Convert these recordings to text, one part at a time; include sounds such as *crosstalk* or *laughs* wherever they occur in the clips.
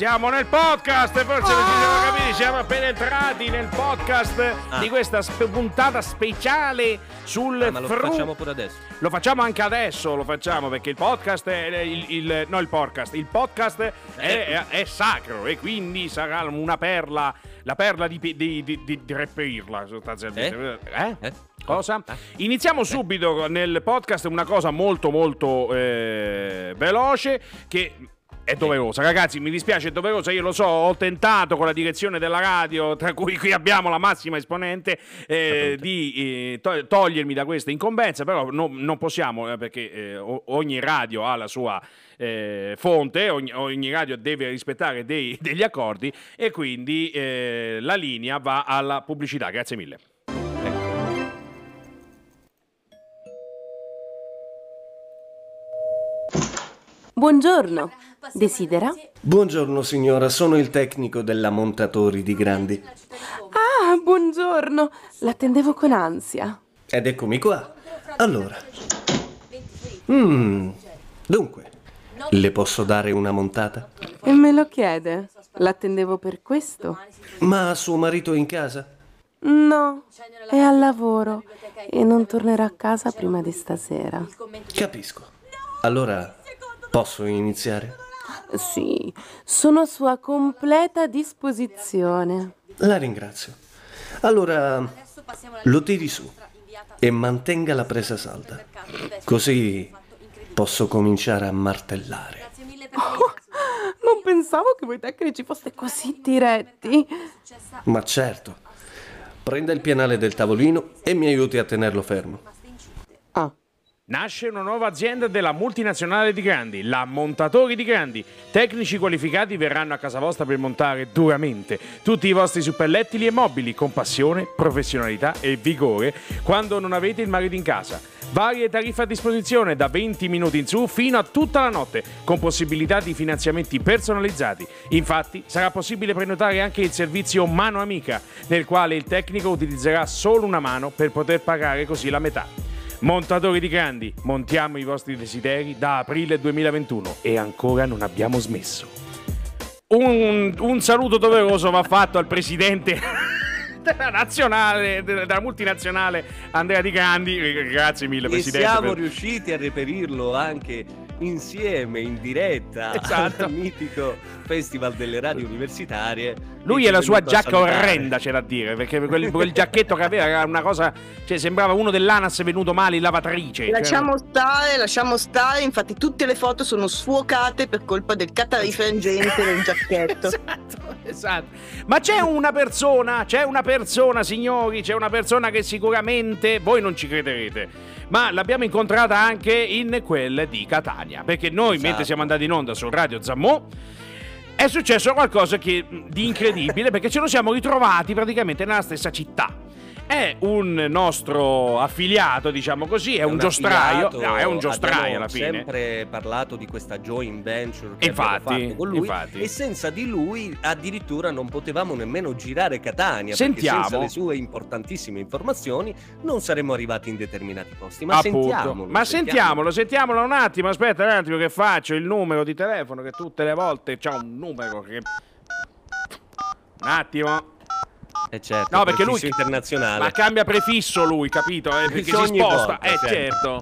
Siamo nel podcast, forse non ci siamo capiti, siamo appena entrati nel podcast Ah. di questa sp- puntata speciale sul Ah, ma lo fru- facciamo pure adesso. Lo facciamo anche adesso, lo facciamo perché il podcast è il, il- no il podcast, il podcast è, è- è sacro e quindi sarà una perla, la perla di, di, di, di- di reperirla sostanzialmente. Eh? Eh? Cosa? Ah. Iniziamo subito nel podcast una cosa molto molto eh, veloce che è doverosa, ragazzi. Mi dispiace, è doverosa. Io lo so, ho tentato con la direzione della radio, tra cui qui abbiamo la massima esponente, eh, di eh, to- togliermi da questa incombenza. Però no- non possiamo, eh, perché eh, ogni radio ha la sua eh, fonte, ogni, ogni radio deve rispettare dei- degli accordi, e quindi eh, la linea va alla pubblicità. Grazie mille. Buongiorno. Desidera? Buongiorno signora, sono il tecnico della Montatori di Grandi. Ah, buongiorno. L'attendevo con ansia. Ed eccomi qua. Allora. Mm, dunque, le posso dare una montata? E me lo chiede. L'attendevo per questo? Ma suo marito è in casa? No, è al lavoro e non tornerà a casa prima di stasera. Capisco. Allora, posso iniziare? Sì, sono a sua completa disposizione. La ringrazio. Allora, lo tiri su e mantenga la presa salda. Così posso cominciare a martellare. Non pensavo che voi tecnici foste così diretti. Ma certo. Prenda il pianale del tavolino e mi aiuti a tenerlo fermo. Nasce una nuova azienda della multinazionale di Grandi, la Montatori di Grandi. Tecnici qualificati verranno a casa vostra per montare duramente tutti i vostri suppellettili e mobili con passione, professionalità e vigore quando non avete il marito in casa. Varie tariffe a disposizione da 20 minuti in su fino a tutta la notte, con possibilità di finanziamenti personalizzati. Infatti sarà possibile prenotare anche il servizio Mano Amica, nel quale il tecnico utilizzerà solo una mano per poter pagare così la metà. Montatori di Grandi, montiamo i vostri desideri da aprile 2021 e ancora non abbiamo smesso. Un, un saluto doveroso va fatto al presidente *laughs* della nazionale, della multinazionale Andrea Di Grandi. Grazie mille, E presidente. siamo per- riusciti a reperirlo anche insieme, in diretta, Esatto. al mitico Festival delle Radio Universitarie. Lui e la sua a giacca orrenda, c'è da dire, perché quel, quel giacchetto che aveva era una cosa. Cioè, sembrava uno dell'ANAS venuto male in lavatrice. Cioè, Lasciamo stare, lasciamo stare, infatti tutte le foto sono sfuocate per colpa del catarifrangente del giacchetto. *laughs* Esatto, esatto. Ma c'è una persona, c'è una persona, signori, c'è una persona che sicuramente voi non ci crederete. Ma l'abbiamo incontrata anche in quelle di Catania. Perché noi, mentre Esatto. siamo andati in onda su Radio Zammo, è successo qualcosa che- di incredibile perché ce lo siamo ritrovati praticamente nella stessa città. È un nostro affiliato, diciamo così, è, un, giostraio. affiliato, No, è un giostraio abbiamo alla fine. sempre parlato di questa joint venture che Infatti, abbiamo fatto con lui infatti. e senza di lui addirittura non potevamo nemmeno girare Catania Sentiamo. perché senza le sue importantissime informazioni non saremmo arrivati in determinati posti ma Appunto. sentiamolo Ma sentiamolo, sentiamolo un attimo. Aspetta un attimo che faccio il numero di telefono che tutte le volte c'ha un numero che... Un attimo. Eh certo, No, perché lui... internazionale Ma cambia prefisso lui, capito? Eh, perché si sposta. volta, eh, certo. certo.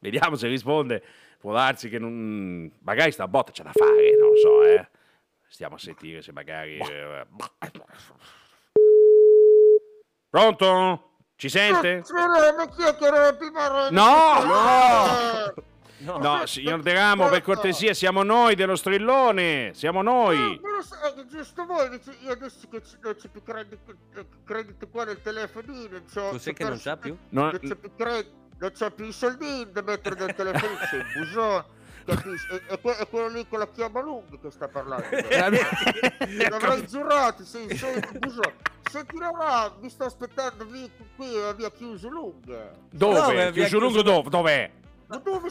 Vediamo se risponde. Può darsi che non... Magari sta botta c'è da fare, non lo so, eh. Stiamo a sentire se magari... eh, Pronto? Ci sente? No! no No, signor De Ramo, per cortesia, siamo noi dello strillone. Siamo noi. Non lo so, è giusto voi, dice- io adesso che non c'è più credito, credito qua nel telefonino. c'ho- Cos'è c'ho che non c'ha più? Non- Non c'è più credito, non c'ho più i soldini da mettere nel telefonino, c'è il busone. Capisci? È, que- è quello lì con la chiama lunga che sta parlando. *laughs* L'avrei giurato, sei il solito busone. Senti Laura, mi sto aspettando qui a via chiuso lunga. Dove? No, Chiuso lungo dove? Dov'è? Ma dove...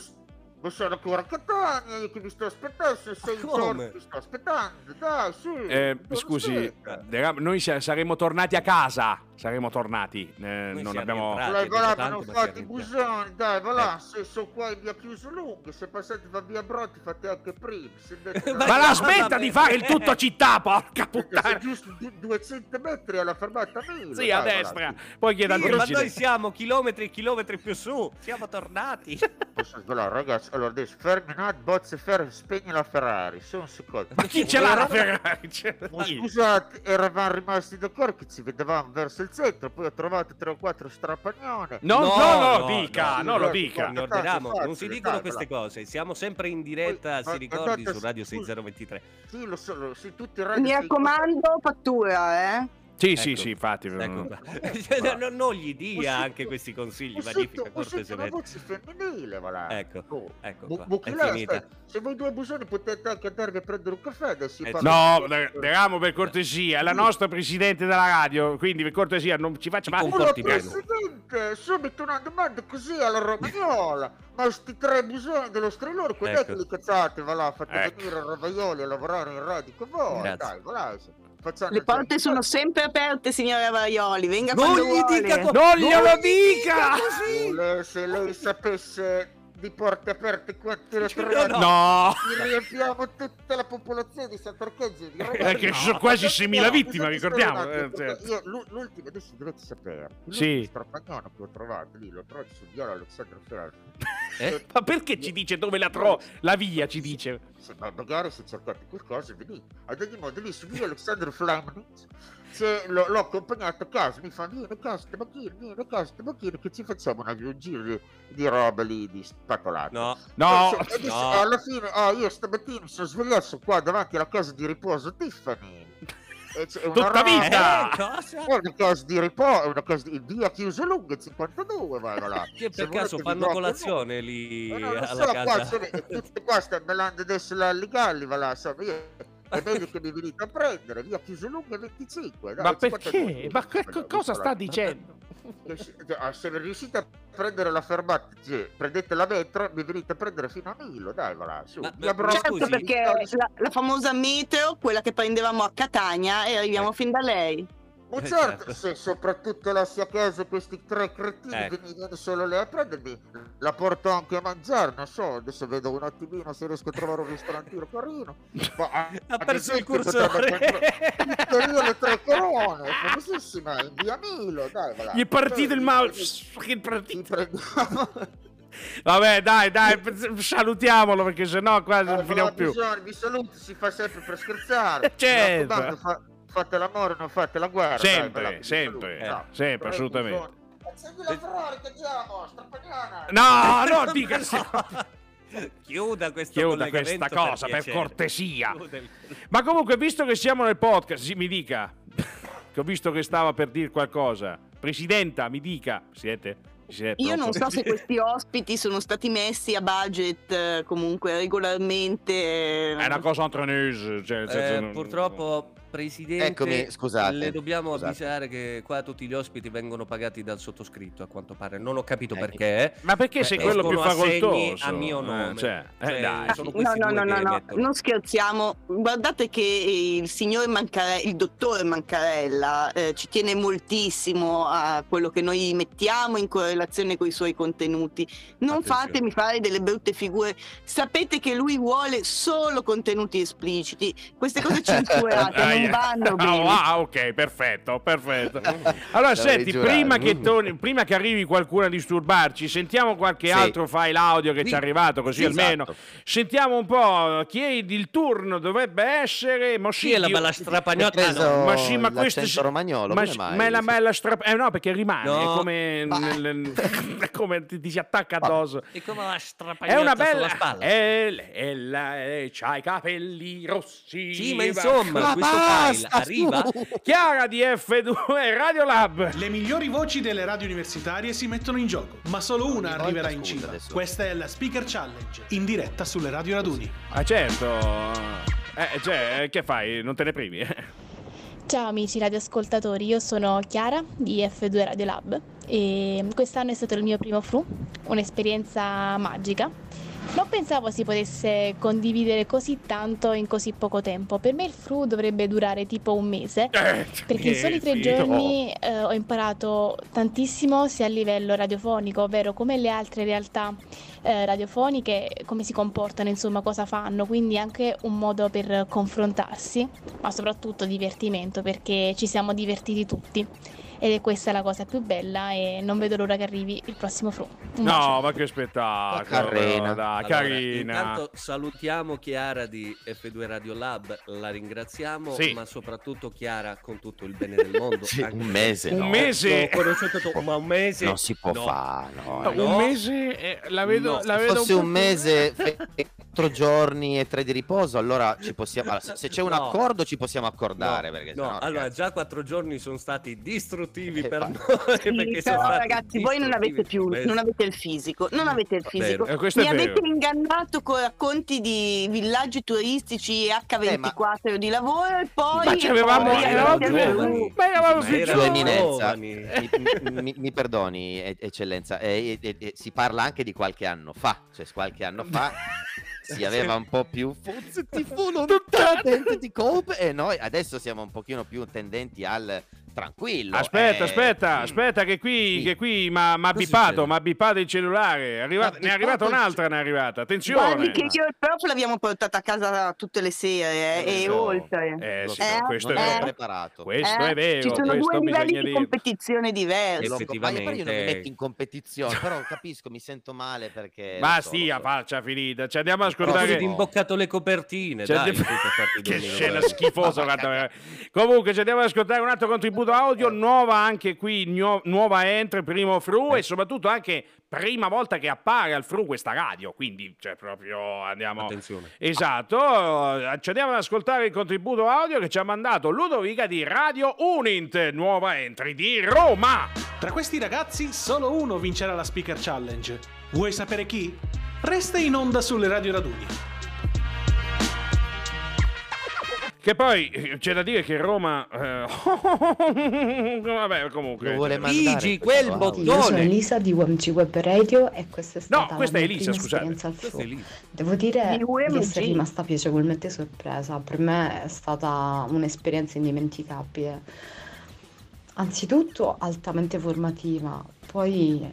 Ma sono ancora a Catania, io che mi sto aspettando, se sei giorni mi sto aspettando, dai, su. Eh, scusi, Ramo, noi sa- saremmo tornati a casa. Saremo tornati. Eh, Noi non abbiamo... Dai, va là, fate i busoni, dai, va là, Ecco. se sono qua in via chiuso lungo, se passate va via Brotti fate anche prima. *laughs* Ma Ma la smetta vabbè. di fare il tutto città, porca puttana! giusto du- 200 metri alla fermata Milo. Sì, dai, a destra. Poi chieda al Sì, ma noi siamo chilometri e chilometri più su. Siamo tornati. *laughs* Posso- ragazzi, allora adesso fermi un attimo, bozze fermi, spegni la Ferrari, un secondo. Ma chi ce l'ha la Ferrari? Ma scusate, eravamo rimasti d'accordo che ci vedevamo verso il centro, poi ho trovato 3 o 4 strapagnone. Non, No, non lo no, dica, no, non lo no, dica. no, Norderamo, Facile, non si dicono queste cose. Siamo sempre in diretta, Poi, si ma- ricordi, su Radio scusa. 6023. Sì, lo so, lo, sì, tutti i radio Mi raccomando, fattura, eh. Sì, sì, Ecco. sì, infatti. Ecco mm. qua. *laughs* Cioè, no, non gli dia sentito- anche questi consigli, magnifica sentito, ho sentito una cortesemente. voce femminile, va là. Ecco, Oh. ecco Bu- qua, è Bucchilà, finita. aspetta, se voi due busoni potete anche andarvi a prendere un caffè adesso. Eh, No, Deramo per cortesia, è la nostra presidente della radio, quindi per cortesia non ci faccia Ti male. Ma presidente, subito una domanda così alla romagnola. Ma sti tre busoni dello strillore, quando Ecco. che li cazzate, va là, fate Ecco. venire a Ravaioli a lavorare in radio con voi, Grazie. dai, va là. Facciamo Le porte sono sempre aperte, signora Vaioli. Venga Non quando gli vuole. dica co- Non glielo gli dica! così! Le- Se lei sapesse di porte aperte quanti le Cioè, no, trovate, No, ci riempiamo tutta la popolazione di Sant'Archeggi di Eh, che ci sono quasi 6.000 No, vittime, ricordiamo, eh, certo. io l'u- l'ultimo adesso dovete sapere Sì. l'ultimo strapagnano che ho trovato lì l'ho trovato su via Alessandro Ferrari *laughs* Eh? ma perché ci dice dove la trovo? La via ci dice. se, ma magari se cercate qualcosa venite ad ogni modo lì su via Alessandro Flamnitz se l'ho, l'ho accompagnato a casa mi fa vieni a casa te macchine vieni a casa te macchine che ci facciamo una- un giro di, di roba lì di spatolate No, No, dice- no. alla fine ah, io stamattina mi sono svegliato qua davanti alla casa di riposo Tiffany Una Tutta vita! Eh, cosa? è una casa di riposo, è una casa di via chiusa lunga 52, vai va là. Che Se per caso fanno colazione lì no, non alla so, qua, casa? sono- e tutte qua stanno ballando adesso la Ligalli, va là, insomma, io è meglio che mi venite a prendere, via chiusa lunga 25. dai, Ma 52, perché? Ma che- cosa sta dicendo? Ah, Se riuscite a prendere la fermata, cioè, prendete la metro, mi venite a prendere fino a Milo, dai, va là, su. Ma- ma- Bronzo, Certo, Scusi. perché la, la famosa meteo, quella che prendevamo a Catania, e arriviamo fin da lei. Ma Eh, certo, certo. se soprattutto lasci a casa questi tre cretini Ecco. che mi viene solo lei a prendermi, la porto anche a mangiare, non so, adesso vedo un attimino se riesco a trovare un ristorantino carino. Ma, *laughs* Ha perso il esempio, potrebbe cursore. prendere Pizzeria Le Tre Corone, famosissima, in via Milo, dai, va là. Gli è partito il mouse. Che *laughs* partito. *laughs* Vabbè, dai, dai, salutiamolo perché sennò qua non Allora, finiamo più. bisogna- vi saluto, si fa sempre per scherzare. *laughs* Certo. Mi raccomando, fa- fate l'amore, non fate la guerra. dai, Sempre, vi sempre, eh, Ciao. sempre, assolutamente. bisogna- Accendi la Ferrari che diamo, strapagnana. No, non dica Chiuda questo Chiuda questa cosa, per cortesia. Chiuda il- Ma comunque, visto che siamo nel podcast, sì, mi dica. Che ho visto che stava per dire qualcosa. Presidenta, mi dica. Siete? Siete Io non so se *laughs* questi ospiti sono stati messi a budget eh, comunque regolarmente. eh, È una cosa entreneuse. Cioè, Eh, non- purtroppo, Presidente, Eccomi, scusate, le dobbiamo scusate. avvisare che qua tutti gli ospiti vengono pagati dal sottoscritto, a quanto pare. Non ho capito Eh, perché. Ma perché sei Eh, quello più facoltoso? a mio nome. Eh, cioè, eh, Cioè, dai. sono No, no, no, no, no, non scherziamo. Guardate che il signor Mancarella, il dottore Mancarella, eh, ci tiene moltissimo a quello che noi mettiamo in correlazione con i suoi contenuti. Non Attenzione. fatemi fare delle brutte figure. Sapete che lui vuole solo contenuti espliciti. Queste cose censurate *laughs* Ah, yeah. vanno Ah, ah, ok, perfetto, perfetto. Allora, senti, prima che, torni- prima che arrivi qualcuno a disturbarci, sentiamo qualche Sì. altro file audio che Sì. ci è arrivato, così Sì, almeno esatto. sentiamo un po' chi è il turno dovrebbe essere. Ma Chi è la bella strapagnotta? Ah, no. ma sì, ma questo l'accento romagnolo, ma, come sì, mai? ma è la bella strap eh no perché rimane No. è come, nel- è *laughs* come ti, ti si attacca addosso È come la strapagnotta è una sulla bella spalla. e, e, la- c'ha i capelli rossi Sì, ma insomma, Ma questo basta, arriva. su. Chiara di F2 Radio Lab Le migliori voci delle radio universitarie si mettono in gioco, ma solo una volta arriverà in cima. Questa è la Speaker Challenge, in diretta sulle radio raduni. ah certo eh, cioè, che fai? Non te ne privi? eh? Ciao amici radioascoltatori, io sono Chiara di F2 Radio Lab e quest'anno è stato il mio primo fru, un'esperienza magica Non pensavo si potesse condividere così tanto in così poco tempo. Per me il fru dovrebbe durare tipo un mese, perché in soli tre niente, giorni eh, ho imparato tantissimo sia a livello radiofonico, ovvero come le altre realtà eh, radiofoniche, come si comportano, insomma, cosa fanno, quindi anche un modo per confrontarsi, ma soprattutto divertimento, perché ci siamo divertiti tutti. Ed è questa la cosa più bella e non vedo l'ora che arrivi il prossimo fru. Un bacio. No, ma che spettacolo. Carina. Allora, carina. Intanto salutiamo Chiara di F2 Radio Lab, la ringraziamo, Sì. ma soprattutto Chiara con tutto il bene del mondo. *laughs* Sì, Anche un mese. Un no. mese. Conosciuto to- ma un mese Non si può no. fare. No, No, no. Un mese eh, la vedo, No, la Se vedo fosse po' un mese, quattro giorni e tre di riposo, allora ci possiamo. allora, se- c'è un No. accordo, ci possiamo No, accordare. perché no, allora ragazzi, già quattro giorni sono stati distruttivi Eh, per fa- noi. Sì, però ragazzi, voi non avete più, distruttivi. non avete il fisico, non avete il fisico. bene. Eh, questo è Mi vero. avete ingannato con racconti di villaggi turistici H24 di lavoro e poi... Ma ci avevamo- poi eravamo ma eravamo Ma giovani. Eminenza, *laughs* mi, mi- mi perdoni, e- eccellenza, eh, eh, eh, si parla anche di qualche anno fa, cioè qualche anno fa *laughs* si aveva un po' più forse ti fu lontana di cope e noi adesso siamo un pochino più tendenti al tranquillo. Aspetta, eh, aspetta, mm. aspetta, che qui, Sì. che qui mi ha succede? mi ha bippato il cellulare. È arrivata- ne è arrivata bippato il un'altra, ne è arrivata. Guardi Attenzione. che io e il prof l'abbiamo portata a casa tutte le sere eh, Lo e so. oltre. Eh sì, Eh, questo è vero. preparato. Questo Eh, è vero, Ci sono due livelli di dire. competizione diversi. Ma io Effettivamente- non mi metto in competizione, però *laughs* capisco, mi sento male perché... Ma stia, so. faccia finita. Ci andiamo a ascoltare. Prossimo. imboccato le copertine, dai, *laughs* che scena schifosa guarda. *laughs* comunque ci andiamo ad ascoltare un altro contributo audio nuova anche qui nuo- nuova entry primo fru Eh. e soprattutto anche prima volta che appare al fru questa radio quindi cioè proprio andiamo Attenzione. esatto eh, ci andiamo ad ascoltare il contributo audio che ci ha mandato Ludovica di Radio Unint nuova entry di Roma Tra questi ragazzi solo uno vincerà la Speaker Challenge. Vuoi sapere chi? Resta in onda sulle radio raduni. Che poi eh, c'è da dire che Roma eh, *laughs* vabbè comunque Lo vuole Luigi, quel audio. Io sono bottone. Elisa di UMG Web Radio e questa è stata questa è Elisa, scusate. Devo dire Di di essere rimasta piacevolmente sorpresa. Per me è stata un'esperienza indimenticabile. Anzitutto altamente formativa, poi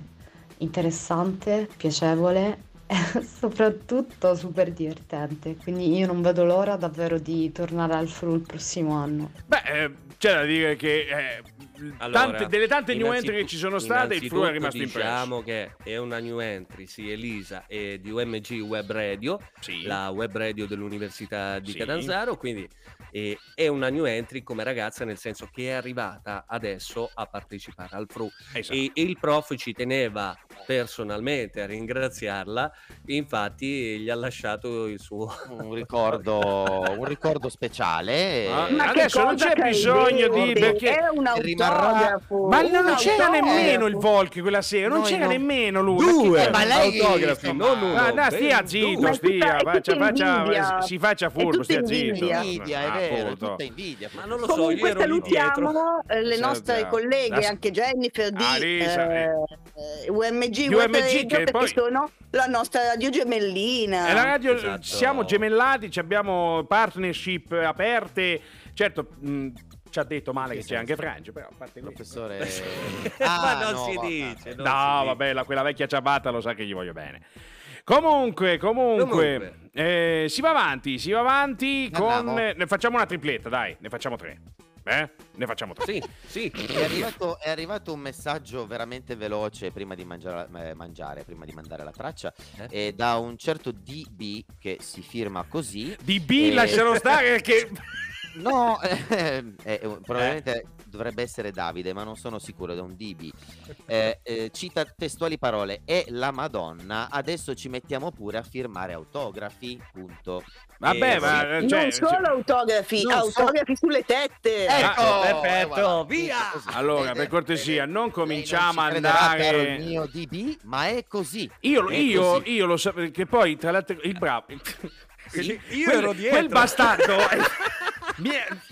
interessante, piacevole *laughs* soprattutto super divertente. Quindi io non vedo l'ora davvero di tornare al fru il prossimo anno. Beh, eh, c'è da dire che eh, Allora, tante- delle tante new entry che ci sono state, il fru è rimasto impresso. Diciamo che è una new entry, sì, Elisa, è di UMG Web Radio, Sì. la web radio dell'Università di Sì. Catanzaro, quindi eh, è una new entry come ragazza nel senso che è arrivata adesso a partecipare al FRU Esatto. e, e il prof ci teneva personalmente a ringraziarla, infatti gli ha lasciato il suo... Un ricordo, un ricordo speciale. Ah, Adesso non c'è bisogno di- perché è un rimarrà- autografo. Ma un non c'era nemmeno il Volk quella sera, non Noi c'era no. nemmeno lui. Due Ma ma lei- autografi, non uno. Ah, no, stia zitto. Ma stia, faccia, faccia, si faccia furbo, stia zitto. invidia. invidia, è vero, è tutta invidia. Ma non lo so, Comunque io ero lì dietro. salutiamo eh, le nostre colleghe, La- anche Jennifer di Ah, eh, eh, UMG, UMG, che perché poi- sono la nostra radio gemellina. È la radio, Esatto. siamo gemellati, ci abbiamo partnership aperte. Certo, mh, ci ha detto male che, Che c'è anche? Frange, però a parte questo. Professore... *laughs* Ma Ah, non no, si vabbè. dice. non No, si dice. vabbè, la- quella vecchia ciabatta lo sa che gli voglio bene. Comunque, comunque, Comunque. eh, si va avanti, si va avanti con... Andiamo. eh, Ne facciamo una tripletta, dai, ne facciamo tre. Eh? Ne facciamo tre. Sì, sì. È arrivato, è arrivato un messaggio veramente veloce prima di mangiare, eh, mangiare, prima di mandare la traccia, Eh? e da un certo DB che si firma così. Di B Eh. lasciano *laughs* stare che... No, eh, *laughs* eh, probabilmente dovrebbe essere Davide, ma non sono sicuro, è un DB. Eh, eh, cita testuali parole, è la Madonna, adesso ci mettiamo pure a firmare autografi, punto. Vabbè, Eh, ma... sì. cioè, non solo cioè- autografi, Non autografi sulle tette. Ecco, Ah, eh, perfetto, guarda, via! così. Allora, per cortesia, non cominciamo a ci crederà, caro andare... il mio DB, ma è così. Io, È io, così. io lo sapevo, che poi tra l'altro il bravo... Sì, *laughs* io quel, ero dietro. Quel bastardo... *laughs*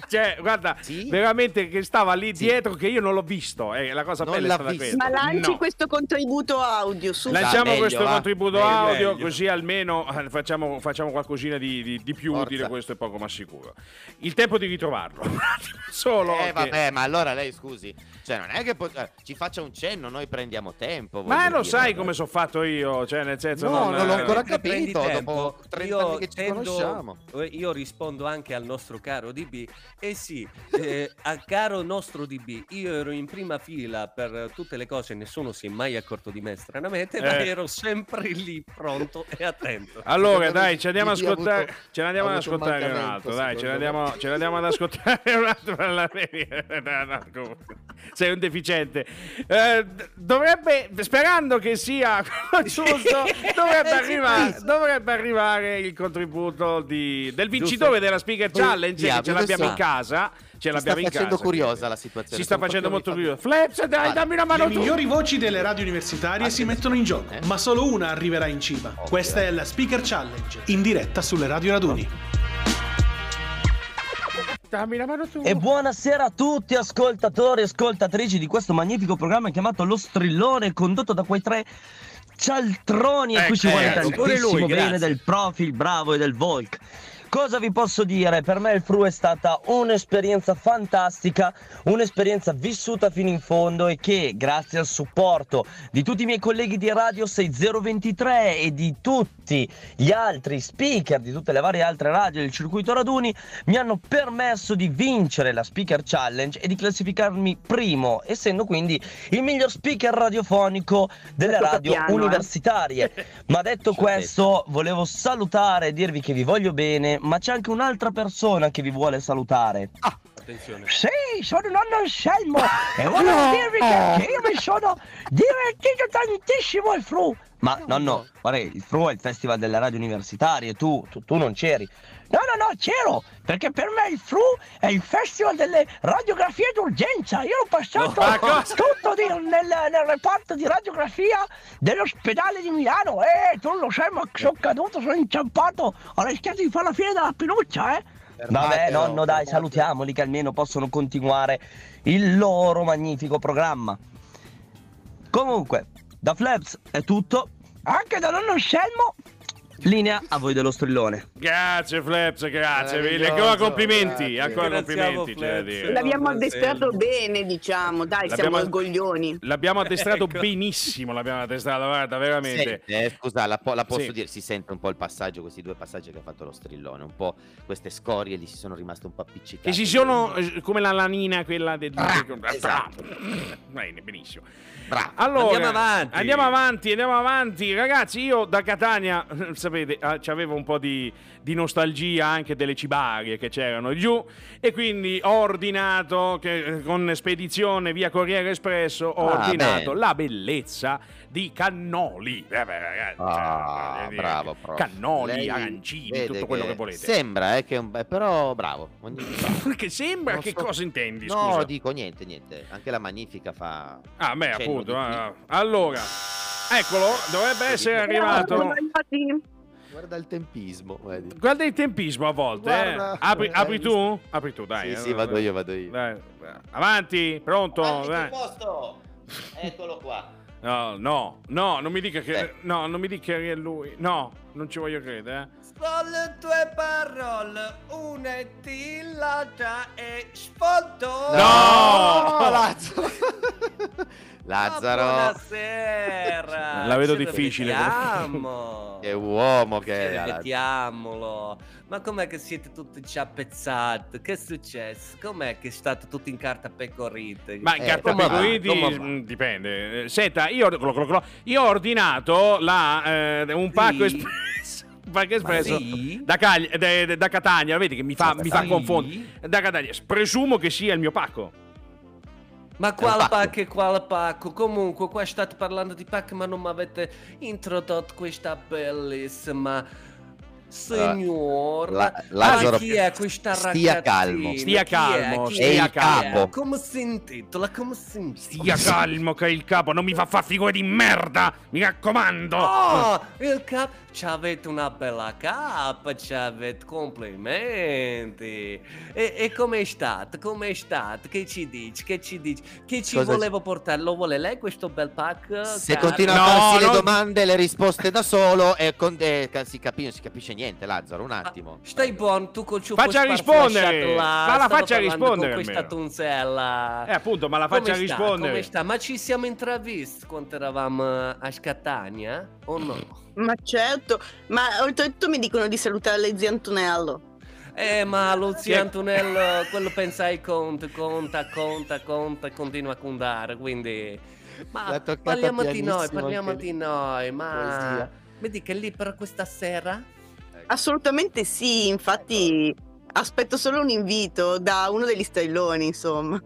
Cioè, guarda, veramente che stava lì dietro che io non l'ho visto. Eh, la cosa Non bella è stata visto. questa. Ma lanci No. questo contributo audio su. Lanciamo meglio, questo va. contributo Meglio, audio meglio. così almeno eh, facciamo, facciamo qualcosina di, di- di più Forza. utile, questo è poco ma sicuro. Il tempo di ritrovarlo. *laughs* Solo Eh che- vabbè, ma allora lei scusi, cioè non è che po- eh, ci faccia un cenno, noi prendiamo tempo. Ma lo dire. sai come sono fatto io, cioè nel senso No, non l'ho eh, ancora capito, dopo 30 io anni che ci tendo- conosciamo. eh, Io rispondo anche al nostro caro DB. Eh sì, eh, al caro nostro DB, io ero in prima fila per tutte le cose, nessuno si è mai accorto di me stranamente, ma Eh. ero sempre lì pronto e attento. Allora, dai, ci andiamo a ascoltare. avuto- Ce ne andiamo ad un ascoltare un altro. Dai, ce ne andiamo, ce ne andiamo ad ascoltare un altro. alla- *laughs* No, no, comunque, Sei un deficiente. Eh, dovrebbe, sperando che sia *laughs* giusto, dovrebbe, arrivare, dovrebbe arrivare il contributo di- del vincitore della Speaker Challenge. Ce l'abbiamo in casa. Ce Si sta l'abbiamo in facendo casa. curiosa la situazione. Si sta facendo molto curioso. Flaps, dai, Vale. dammi una mano Le tu. migliori voci delle radio universitarie si mettono in gioco, Eh? ma solo una arriverà in cima. Questa è la Speaker Challenge, in diretta sulle radio raduni. Dammi una mano tu. E buonasera a tutti ascoltatori e ascoltatrici di questo magnifico programma chiamato Lo Strillone, condotto da quei tre cialtroni a cui ci vuole pure tantissimo lui, bene del Profil Bravo e del Volk. Cosa vi posso dire? Per me il Fru è stata un'esperienza fantastica, un'esperienza vissuta fino in fondo e che grazie al supporto di tutti i miei colleghi di Radio 6023 e di tutti gli altri speaker di tutte le varie altre radio del circuito raduni mi hanno permesso di vincere la Speaker Challenge e di classificarmi primo, essendo quindi il miglior speaker radiofonico delle radio piano, eh. universitarie. Ma detto questo, volevo salutare e dirvi che vi voglio bene, ma c'è anche un'altra persona che vi vuole salutare. Attenzione. Sì, sono nonno Anselmo e volevo dirvi che io mi sono divertito tantissimo al Fru. Ma nonno, guarda, il Fru è il festival delle radio universitarie, tu, tu, tu non c'eri. No, no, no, c'ero, perché per me il Fru è il festival delle radiografie d'urgenza. Io ho passato cosa? tutto di- nel, nel reparto di radiografia dell'ospedale di Milano. Eh, tu non lo sai, ma sono caduto, sono inciampato, ho rischiato di fare la fine della pinuccia, eh. Vabbè, nonno, dai, salutiamoli che almeno possono continuare il loro magnifico programma. Comunque, da Flaps è tutto. Anche da nonno Scelmo. Linea a voi dello strillone. Grazie Flaps, grazie mille. Ancora complimenti, grazie. ancora complimenti. L'abbiamo addestrato bene, diciamo. Dai, siamo L'abbiamo- orgoglioni. L'abbiamo addestrato Ecco. benissimo, l'abbiamo addestrato, guarda, veramente. Senti, eh, scusa, la, po- la posso Sì. dire, si sente un po' il passaggio, questi due passaggi che ha fatto lo strillone, un po' queste scorie gli si sono rimaste un po' appiccicate. Che si sono eh, come la lanina, quella del. esatto. Bene, benissimo. Bravo. Allora, Andiamo avanti. Andiamo avanti, andiamo avanti. Ragazzi, io da Catania, sapete, ah, c'avevo un po' di, di nostalgia anche delle cibarie che c'erano giù e quindi ho ordinato che, eh, con spedizione via Corriere Espresso, ho Ah, ordinato bene. la bellezza di cannoli. Eh beh, ragazzi, Ah, dire, bravo, prof. Cannoli, Lei arancini, tutto quello che volete. Sembra, eh, che un... eh, però bravo. *laughs* che sembra, Non che so- cosa intendi? No, scusa? dico niente, niente. Anche la magnifica fa... Ah, beh, appunto. di- ah, allora, eccolo, dovrebbe essere arrivato. Guarda il tempismo, vedi. Guarda il tempismo a volte. eh. Guarda, Apri, eh, apri hai tu? Apri tu, dai. Sì, eh, sì, vado io, vado io. Dai, Avanti, pronto? dai. posto! Eccolo qua. No, no, no, non mi dica che. Eh. No, non mi dica che è lui. No, non ci voglio credere. Eh. Sulle tue parole, uniti la già e sfondo. No! *laughs* Lazzaro! Lazzaro! Buonasera. *laughs* La vedo Ce difficile. Che uomo che è. Lazzaro. rivediamolo. Ma com'è che siete tutti ciappezzati? Che è successo? Com'è che state tutti in carta pecorite? Ma in Eh, carta va? mm, dipende. Eh, Senta, io, clo- clo- clo- io ho ordinato la, eh, un pacco Sì? espresso. Pacco espresso sì? da, Cagli- da- da- Catania, vedi che mi fa, mi fa confondere. Da Catania, presumo che sia il mio pacco. Ma quale pacco. pacco e quale pacco? Comunque, qua state parlando di pacco, ma non mi avete introdotto questa bellissima Signor, La- ma Lazzaro, chi è questa stia ragazzina? calmo. Stia Chi è? calmo, Chi stia è? Chi è? calmo. Come si intitola? Come si intitola? Stia calmo che il capo non mi fa fare figure di merda, mi raccomando. Oh, il cap... C'avete una bella cappa, c'avete complimenti. E, e com'è stato? Com'è stato? Che ci dici? Che ci dici? Che ci Cosa volevo portare? Lo vuole lei questo bel pack? Se caro? continua a No, farsi le non- domande e le risposte da solo, e con- eh, si, capi- non si capisce niente, Lazzaro. Un attimo. Stai buono, tu col ciuffo Faccia rispondere, ma la faccia rispondere con questa almeno. tunzella. Eh, appunto, ma la faccia Come sta? rispondere. Come sta? Ma ci siamo intravisti quando eravamo a Scattania? O no? Ma certo, ma oltretutto mi dicono di salutare zio Antonello. Eh, ma lo zio Antonello, quello pensa ai conti, conta, conta, conta e continua a contare, quindi... Ma parliamo di noi, parliamo di noi, ma... Dica, è lì per questa sera? Assolutamente sì, infatti aspetto solo un invito da uno degli stelloni, insomma.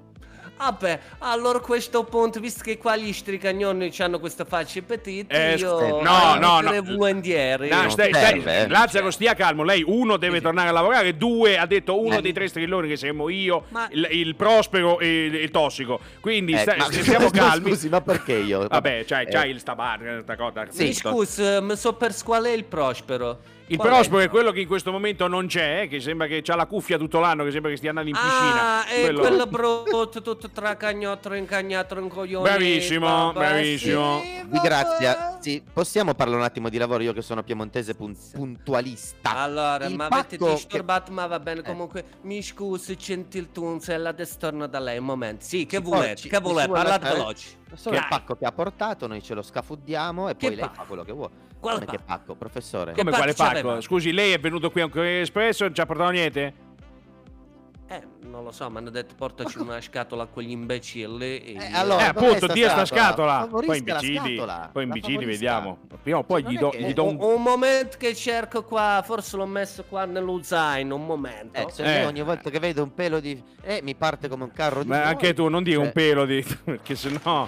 Vabbè, allora a questo punto, visto che qua gli stricagnoni hanno questa faccia petita, Eh, io no, no, no. volentieri. No, non stai- stai- serve, eh. Lazzaro, stia calmo. Lei, uno, deve tornare a lavorare. Due, ha detto uno Eh. dei tre strilloni che siamo io, Ma- il, il prospero e il, il tossico. Quindi Eh, stai- ma- stiamo *laughs* calmi. Scusi, ma perché io? Vabbè, c'hai, Eh, c'hai il stabar, sta cosa. Mi zitto. scusi, mi so per qual è il prospero? Il Qual prospero è quello che in questo momento non c'è, eh, che sembra che ha la cuffia tutto l'anno, che sembra che stia andando in piscina. Ah, è quello, brutto, tutto tracagnotto, incagnato, un coglione. Bravissimo, vabbè, bravissimo. sì, Di grazia, sì, possiamo parlare un attimo di lavoro? Io che sono piemontese pun- puntualista. Allora, Il ma avete disturbato, ma va bene. Eh. Comunque, mi scusi, gentil Tunzella, adesso torno da lei un momento. Sì, che porci- che vuole Parlate veloci. Solo il Che- pacco che ha portato, noi ce lo scafuddiamo e Che poi lei pacco? fa quello che vuole. Quale Come che pacco? pacco, professore? Come pacco quale pacco? Scusi, lei è venuto qui a un Corriere Espresso e non ci ha portato niente? Eh, non lo so, mi hanno detto portaci *laughs* una scatola con gli imbecilli. E Eh, allora, eh, appunto, dia sta scatola? Poi la imbecilli, scatola, poi imbecilli, vediamo. Prima o poi gli do, che- gli do un, un... un momento che cerco qua, forse l'ho messo qua nello zaino, un momento. Eh, cioè, Eh. io ogni volta che vedo un pelo di... Eh, mi parte come un carro di... Ma anche tu, non dire un Cioè, pelo di... *laughs* perché sennò...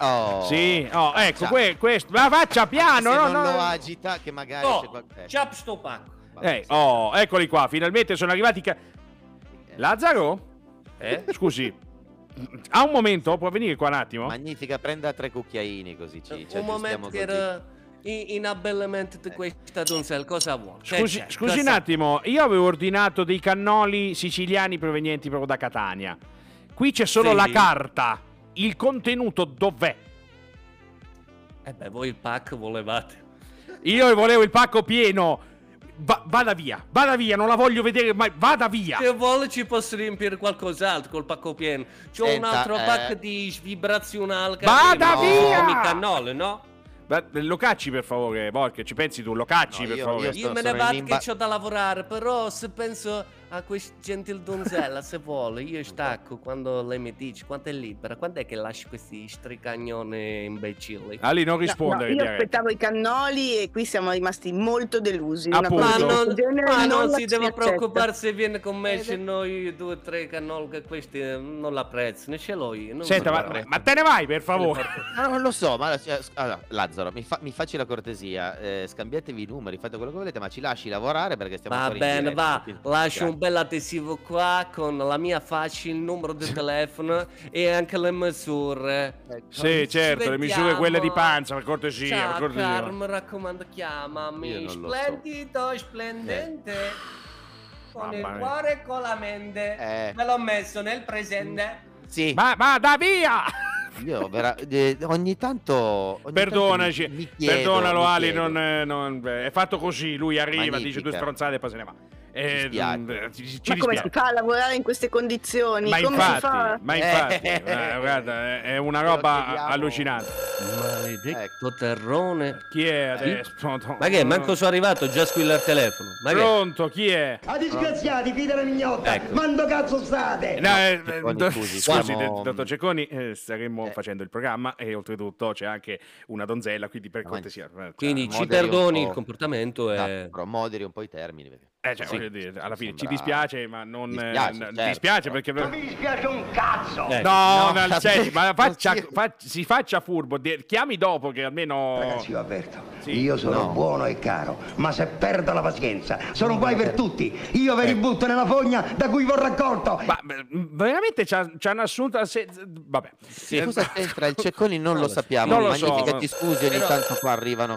Oh. Sì, oh, ecco, que- questo... Ma faccia piano, Se no, non no, lo agita, che magari Oh, c'è qualche... eh, ciap sto pacco. Eh, oh, eccoli qua, finalmente sono arrivati... ca- Lazzaro? Eh? *laughs* Scusi, ha un momento? Può venire qua un attimo? Magnifica, prenda tre cucchiaini così ci, ci un momento che era in, abbellamento di questa donzella, cosa vuole? Scusi, scusi un attimo, io avevo ordinato dei cannoli siciliani provenienti proprio da Catania. Qui c'è solo Sì. la carta. Il contenuto dov'è? Eh beh, voi il pack volevate. Io volevo il pacco pieno. Va- vada via, vada via, non la voglio vedere mai. Vada via. Se vuole ci posso riempire qualcos'altro col pacco pieno. C'ho un Senta, altro eh. pack di vibrazionale. Vada carino, via! Cannoli, no? Lo cacci per favore, Borg, ci pensi tu, lo cacci No, per io- favore. io- Io me ne vado imba- che ho da lavorare, però se penso a questa gentil donzella, se vuole, io stacco quando lei mi dice quanto è libera, quando è che lasci questi stricagnoni imbecilli? Ali, non No, no, rispondere. io direi. aspettavo i cannoli e qui siamo rimasti molto delusi. Ma non, ma non la si deve preoccupare se viene con me, se noi due o tre cannoli che questi eh, non l'apprezzano, ce l'ho io. non Senta, ma, ma te ne vai per favore. No, non lo so, ma eh, allora, Lazzaro, mi, fa- mi facci la cortesia, eh, scambiatevi i numeri, fate quello che volete, ma ci lasci lavorare perché stiamo Va bene, va, lascio Grazie. Un bel adesivo qua con la mia faccia, il numero di telefono e anche le misure. Sì, Ci certo, le misure quelle di panza, per cortesia, per Ciao cortesia. caro, mi raccomando, chiamami. lo so. Splendido, splendente. Con il Mamma mia. cuore e con la mente. Eh. Me l'ho messo nel presente. Sì, Ma vada via! io vera- eh, ogni tanto... ogni Perdonaci, tanto mi- mi chiedo, perdonalo mi Ali, non, eh, non- eh, è fatto così, lui arriva, dice Magnifica. due stronzate e poi se ne va. Eh, spiace. mm, ci, ci Ma come si dispiace. fa a lavorare in queste condizioni? Ma come infatti, si fa? ma infatti, Eh. eh, guarda, è- una roba allucinante. Maledetto terrone. Chi è adesso? Ma che? Manco sono arrivato, già squilla il telefono. Ma che? Pronto, chi è? A disgraziati, figlia della mignotta! Ecco. Quando cazzo state? No, eh, Cecconi, do- scusi, siamo- dottor Cecconi, eh, staremmo Eh. facendo il programma e oltretutto c'è anche una donzella, quindi per cortesia. eh, Quindi ci perdoni il comportamento e... Però moderi un po' i termini. perché- Eh, cioè, Sì, voglio dire, alla fine ci sembra- dispiace, ma non... Dispiace, eh, n- certo. dispiace perché... Non mi dispiace un cazzo! No, Eh, no, no, senti, ma *laughs* non faccia- si- fa- si faccia furbo, chiami dopo che almeno... Ragazzi, io avverto. Sì. Io sono No. buono e caro, ma se perdo la pazienza, sono un guai per tutti. Io ve li butto nella fogna da cui ho raccolto. Ma beh, veramente ci ha- ci hanno assunto... se- Vabbè. Sì, cosa c'entra? Il Cecconi non lo sappiamo. Non lo so, Magnifica, ma- ti scusi, ogni Però- tanto qua arrivano.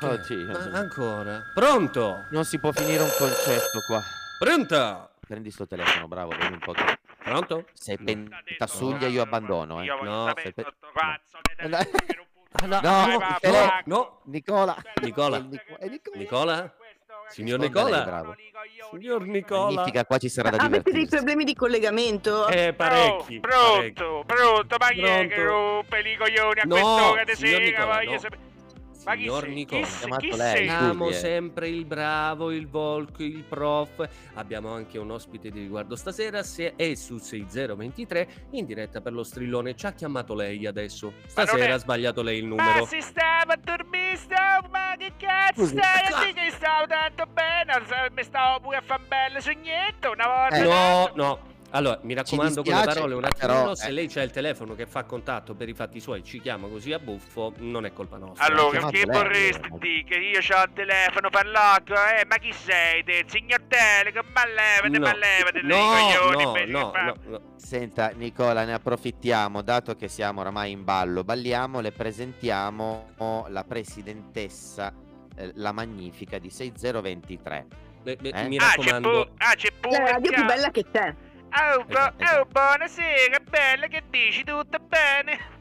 Oddio. Ma ancora? Pronto? Non si può finire un concetto qua. Pronto? Prendi sto telefono, bravo, vedi un po' che... Pronto? Se pentasuglia io abbandono, eh. No, Se pe- cazzo, Ah, no, No, no, va, no, no. Nicola. Nicola. Nicola. Nicola? Signor Nicola? bravo. Signor Nicola? Magnifica, qua ci sarà da Avete dei problemi di collegamento? Eh, parecchi. parecchi. Pronto, pronto, ma chi è che Pronto? rompe i coglioni a No, quest'ora di sera? Nicola, Voglio no. sapere... Ma chi Signor. Chi, Ha sei? chiamato chi lei. Scusi, eh. sempre il bravo, il Volk, il prof. Abbiamo anche un ospite di riguardo stasera. Se è su 6023 in diretta per lo strillone. Ci ha chiamato lei adesso. Stasera è- ha sbagliato lei il Ma numero. si stava a dormire, stavo, ma che cazzo stai dire che stavo tanto bene? Mi stavo pure a fare un bel sognetto una volta. Eh, No, no. Allora, mi raccomando con le dispiace, parole un attimino, però, se eh. lei c'ha il telefono che fa contatto per i fatti suoi, ci chiama così a buffo, non è colpa nostra. Allora, che vorresti? Che io ho il telefono parlato, eh? Ma chi sei te? Signor Telecom? Ma levate, ma levate dei no, coglioni. no, no, no, no. Senta, Nicola, ne approfittiamo, dato che siamo oramai in ballo, balliamo, le presentiamo la presidentessa, eh, la magnifica di 6023. Beh, beh, Eh? Mi Ah, c'è pure, ah, c'è pure. La radio più bella che c'è. Oh, bu- Esatto, oh, esatto. buonasera, bella, che dici? Tutto bene?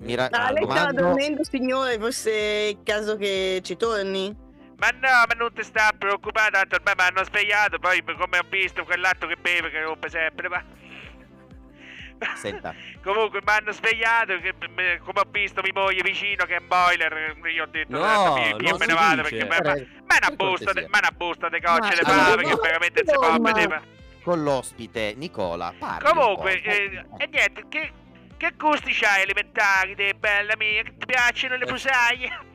Mi Ah, lei stava raccomando, dormendo, signore, forse è il caso che ci torni? Ma no, ma non ti sta preoccupare, tanto ormai mi hanno svegliato, poi come ho visto quell'altro che beve che rompe sempre, ma... senta, *laughs* Comunque mi hanno svegliato, che, me- come ho visto mia moglie vicino che è un boiler, io ho detto, No, "Tanto io, io me ne vado dice. perché... Ma, ma, ma è una busta, de- cortesia. ma è una busta di cocce le Ma- fave ma- che veramente non si può ma- vedere. Con l'ospite Nicola, parli un Comunque, eh, e niente, che, che gusti c'hai elementari, te, bella mia? Che ti piacciono le fusaglie?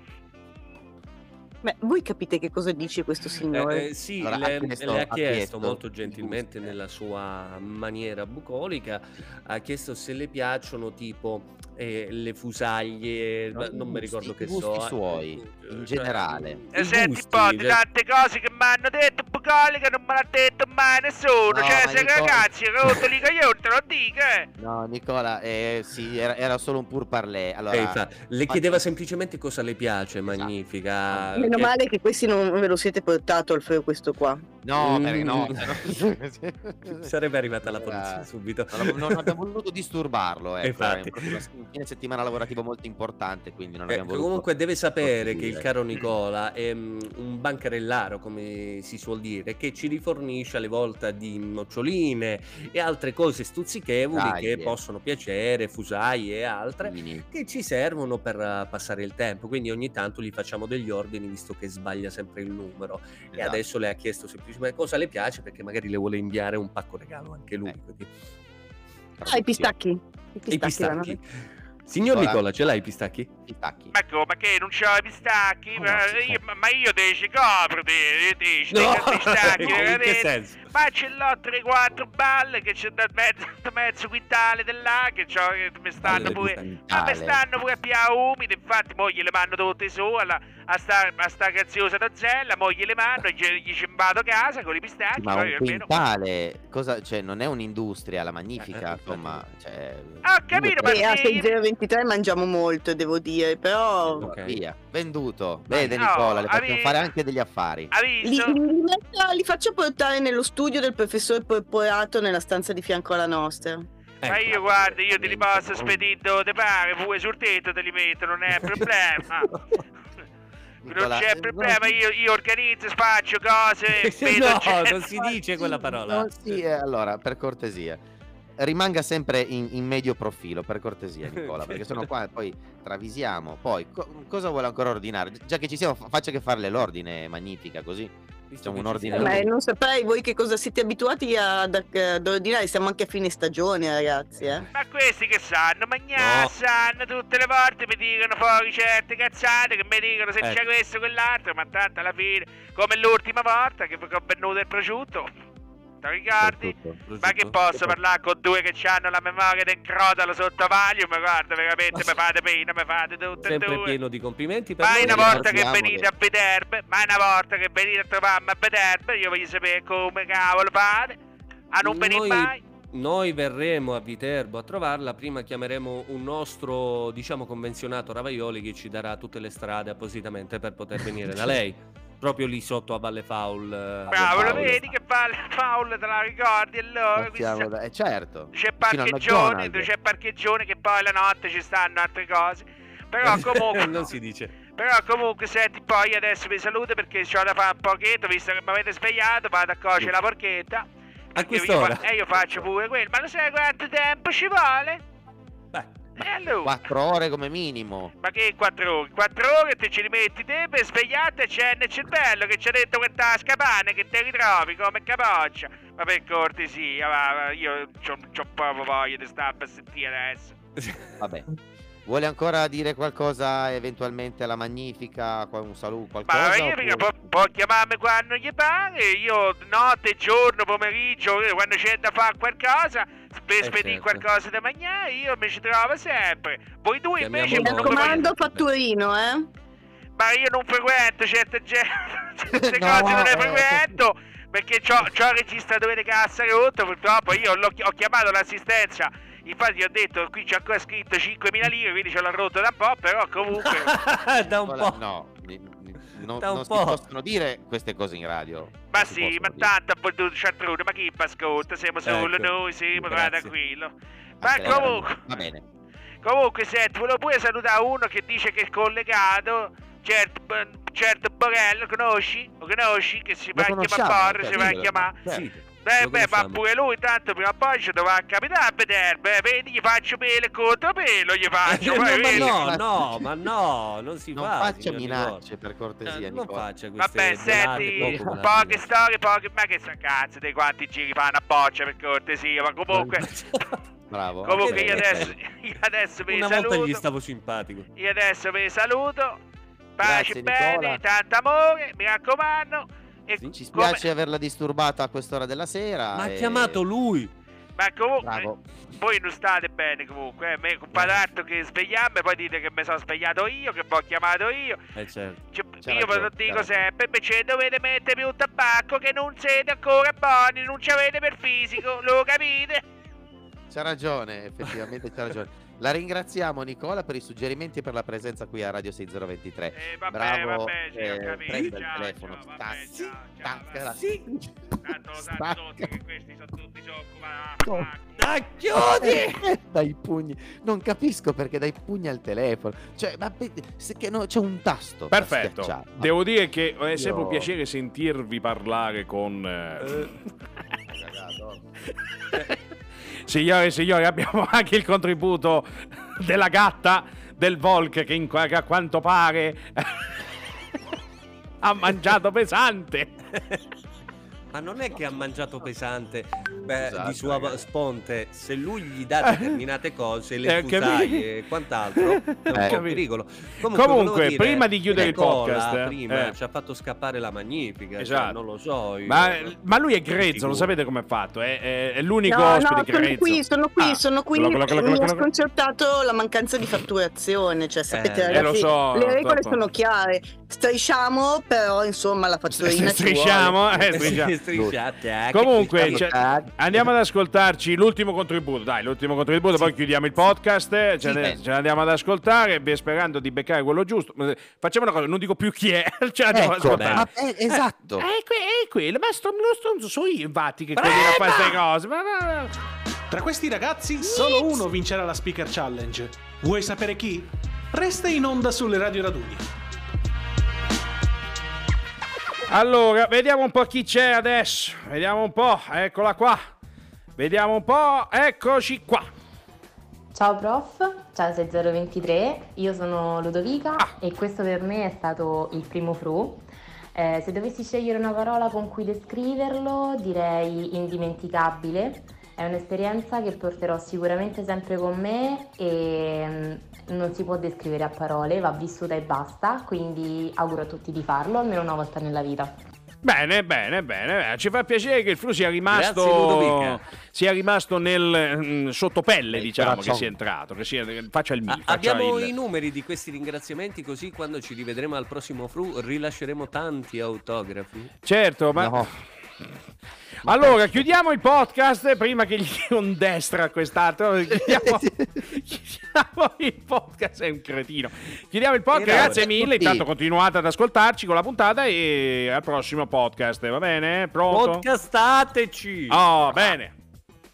Beh, voi capite che cosa dice questo signore? Eh, eh, sì, Allora, le, ha chiesto- le ha chiesto molto gentilmente nella sua maniera bucolica, ha chiesto se le piacciono tipo eh, le fusaglie, No, i non mi gusti, ricordo i che gusti so. eh, suoi, eh, in cioè, generale. E i senti un po' di cioè- tante cose che mi hanno detto bucolica non me l'ha detto mai nessuno. No, cioè, ma se Nicola- ragazzi, rotto li coglioni, te lo dico, eh. No, Nicola, eh, sì, era, era solo un pur parler. Allora, eh, infatti, le infatti- chiedeva semplicemente cosa le piace, Esatto. magnifica. Meno che- male che questi non ve lo siete portato Alfredo questo qua. No, perché no. Mm. no- *laughs* Sarebbe arrivata la polizia subito. Non, abbiamo voluto disturbarlo, ecco, Infatti. un fine settimana lavorativo molto importante, quindi non Eh, abbiamo voluto... comunque deve sapere che il caro *clears throat* Nicola è mm, un bancarellaro, come si suol dire, che ci rifornisce alle volte di noccioline e altre cose stuzzichevoli Fusaglie. che possono piacere, fusaglie e altre, Fini. che ci servono per eh, passare il tempo. Quindi ogni tanto gli facciamo degli ordini visto che sbaglia sempre il numero. E Esatto. adesso le ha chiesto semplicemente cosa le piace perché magari le vuole inviare un pacco regalo anche lui. Eh, quindi- Ah, i pistacchi. I pistacchi. I vanno pistacchi? Signor Nicola. Nicola, ce l'hai i pistacchi? Pistacchi. Ma come che non c'ho i pistacchi? Ma Ma no, io, ma- ma io te ci copro, te, te i pistacchi, *laughs* in che senso? Ma ce l'ho 3-4 balle che c'è da mezzo, da *laughs* mezzo quintale dell'A che, c'ho, che mi stanno Balle pure. Ma mi stanno pure più umide, infatti mo gliele mando tutte su alla, a sta, a sta graziosa dozzella, mo gliele mando, gli, gli cimbato a casa con i pistacchi, Ma un almeno... quintale, cosa, cioè, non è un'industria, la Eh, magnifica, eh, insomma, cioè, Ah, ho capito, ma E a sì. 6023 mangiamo molto, devo dire, però tre, Ok. via, venduto. Vede no, Nicola, le facciamo avevi- fare anche degli affari. Li, li metto- li faccio portare nello studio del professor Porporato nella stanza di fianco alla nostra. Ma Ecco. io guarda, io te li posso spedire dove pare, pure sul tetto te li metto, non è *laughs* problema. Non c'è eh, problema, io, io organizzo, faccio cose, *laughs* no, gente- non si dice quella parola. no, sì, eh, allora, per cortesia. Rimanga sempre in, in medio profilo, per cortesia, Nicola, *laughs* perché sono qua e poi travisiamo. Poi, co- cosa vuole ancora ordinare? Già che ci siamo, fa- faccia che farle l'ordine, magnifica, così. Facciamo un ordine. Ma non saprei voi che cosa siete abituati ad, ad ordinare, siamo anche a fine stagione ragazzi. Eh. Ma questi che sanno, magnà, No. sanno tutte le volte mi dicono fuori certe cazzate che mi dicono se c'è Ecco. questo o quell'altro, ma tanto alla fine, come l'ultima volta che ho venuto il prosciutto. Ti ricordi? Ma che posso parlare con due che hanno la memoria del crotalo sotto Valium? Guarda, veramente mi fate pena, mi fate tutte e Sempre due. pieno di complimenti per noi. una volta che venite a vedermi, mai una volta che venite a trovarmi a vedermi, io voglio sapere come cavolo fate. A non venire Noi- mai. Noi verremo a Viterbo a trovarla, prima chiameremo un nostro, diciamo, convenzionato Ravaioli che ci darà tutte le strade appositamente per poter venire da lei. *laughs* Proprio lì sotto a Valle Faul. eh, Bravo, lo Faul. vedi che fa Paul te la ricordi allora? Siamo eh, certo. C'è parcheggione, c'è parcheggione che poi la notte ci stanno altre cose. Però *laughs* comunque, non si dice. però comunque senti, poi adesso vi saluto perché c'ho da fare un pochetto, visto che mi avete svegliato, vado a cuocere la porchetta. A Perché io quest'ora? fa- E io faccio pure quello, ma lo sai quanto tempo ci vuole? Beh. E allora? Quattro ore come minimo. Ma che 4 ore? 4 ore te ci rimetti te per svegliarti e c'è nel cervello che ci ha detto questa scapane che ti ritrovi come capoccia. Ma per cortesia, va, va, io c'ho, c'ho proprio voglia di stare a sentire adesso. Vabbè. *laughs* Vuole ancora dire qualcosa eventualmente alla Magnifica? Un saluto, qualcosa? Ma io oppure- mica può, può chiamarmi quando gli pare, io notte, giorno, pomeriggio, eh, quando c'è da fare qualcosa, per Eh, spedire certo. qualcosa da mangiare, io mi ci trovo sempre. Voi due invece Mi raccomando fatturino, eh. Ma io non frequento certe, gente, *laughs* certe *laughs* No, cose, non le eh. frequento perché c'ho, c'ho il registratore di cassa rotto. Purtroppo io ho chiamato l'assistenza. Infatti, ho detto qui c'è ancora scritto 5.000 lire, quindi ce l'ho rotto da un po'. Però comunque. *laughs* da un po'. No, non, non si po'. possono dire queste cose in radio. Ma Non si sì, ma dire. tanto poi tu cialtruno, ma chi ascolta? Siamo solo Ecco, noi, ma grazie. tranquillo. Ma Eh, comunque. Va bene. Comunque, senti, volevo pure salutare uno che dice che è collegato. Certo, certo Borello, conosci? Lo conosci? Che si Lo va a chiamare Porro, si va a sì, chiamare. certo. Beh, Lo beh, ma pure lui, tanto prima o poi ci dovrà capitare a vedere. Beh, vedi, gli faccio pelo e contropelo, gli faccio. Eh, poi no, ma vedi. no, no, ma no, non si Non fa. faccia minacce, per cortesia, Eh, non Nicola. faccia queste Vabbè, senti, poco poche storie, poche. Ma che sta cazzo dei quanti giri fanno a boccia per cortesia, ma comunque. *laughs* Bravo. Comunque io adesso, io adesso vi Una volta saluto. gli stavo simpatico. Io adesso vi saluto. Pace Grazie, bene, Nicola. tanto amore, mi raccomando. E Ci spiace averla disturbata a quest'ora della sera. Ma ha e- chiamato lui. Ma comunque, Bravo. voi non state bene comunque, eh. Me compadre che svegliarmi, poi dite che mi sono svegliato io, che vi ho chiamato io. Eh certo. Cioè, io ve lo dico sempre, invece dovete mettere più tabacco che non siete ancora buoni, non ci avete per fisico, lo capite? C'ha ragione, effettivamente c'ha ragione. *laughs* La ringraziamo Nicola per i suggerimenti e per la presenza qui a Radio 6023. Eh, vabbè, Bravo, vabbè, eh, capito, prenda il ciao, telefono, ciao, vabbè, sì, ciao, ciao, vabbè. sì. Tanto Stacca. tutti che questi sono tutti soccupati. No. Dai, chiudi! *laughs* dai pugni, non capisco perché dai pugni al telefono. Cioè, ma che no, c'è un tasto. Perfetto. Devo dire che è sempre un piacere sentirvi parlare con. eh, *laughs* Signore e signori, abbiamo *laughs* anche il contributo della gatta del Volk che, in- a quanto pare *laughs* ha mangiato pesante. Ma non è che ha mangiato pesante beh, Esatto, di sua ragazzi. sponte, se lui gli dà determinate cose, le Eh, fusaie capi- e quant'altro, è un Eh. pericolo. Comunque, volevo dire, prima di chiudere il podcast, eh, prima eh. ci ha fatto scappare la magnifica, cioè, Esatto. non lo so. io- Ma, ma lui è grezzo, lo sapete com'è fatto? È, è- è l'unico No, ospite no, sono grezzo. qui, sono qui, Ah, sono qui. quello- quello- quello- Mi ha sconcertato la mancanza di fatturazione, cioè sapete Eh, ragazzi, lo so, le regole troppo. sono chiare. Strisciamo, però insomma la fatturina ci Strisciamo, vuole. eh, strisciamo. *laughs* Strisciate, eh, Comunque, cioè, andiamo ad ascoltarci l'ultimo contributo. Dai, l'ultimo contributo, poi chiudiamo il podcast. eh, Ce, Sì, ne, ce ne andiamo ad ascoltare, sperando di beccare quello giusto. Eh, Facciamo una cosa, non dico più chi è, *laughs* ce l'andiamo ad Ecco, ascoltare. ma- eh, esatto. È, que- è quello, ma sto, lo sto, so io infatti che quelli a fare queste cose. Ma, ma- ma- Tra questi ragazzi solo uno vincerà la Speaker Challenge. Vuoi sapere chi? Resta in onda sulle Radio Raduni. Allora, vediamo un po' chi c'è adesso. Vediamo un po', eccola qua. Vediamo un po', eccoci qua. Ciao prof, ciao 6023, io sono Ludovica e questo per me è stato il primo fru. Eh, se dovessi scegliere una parola con cui descriverlo, direi indimenticabile. È un'esperienza che porterò sicuramente sempre con me e mm, non si può descrivere a parole, va vissuta e basta, quindi auguro a tutti di farlo almeno una volta nella vita. Bene, bene, bene. Ci fa piacere che il Flu sia rimasto, sia rimasto nel mm, sottopelle, diciamo, che sia entrato, che sia, che faccia il Ah, faccia abbiamo il- i numeri di questi ringraziamenti così quando ci rivedremo al prossimo Fru rilasceremo tanti autografi. Certo, ma... No. Allora, chiudiamo il podcast prima che gli dia un destra a quest'altro. *laughs* Chiudiamo, chiudiamo il podcast, è un cretino. Chiudiamo il podcast, Era- grazie mille. tutti. Intanto continuate ad ascoltarci con la puntata e al prossimo podcast, va bene? Pronto? Podcastateci! Oh, bene.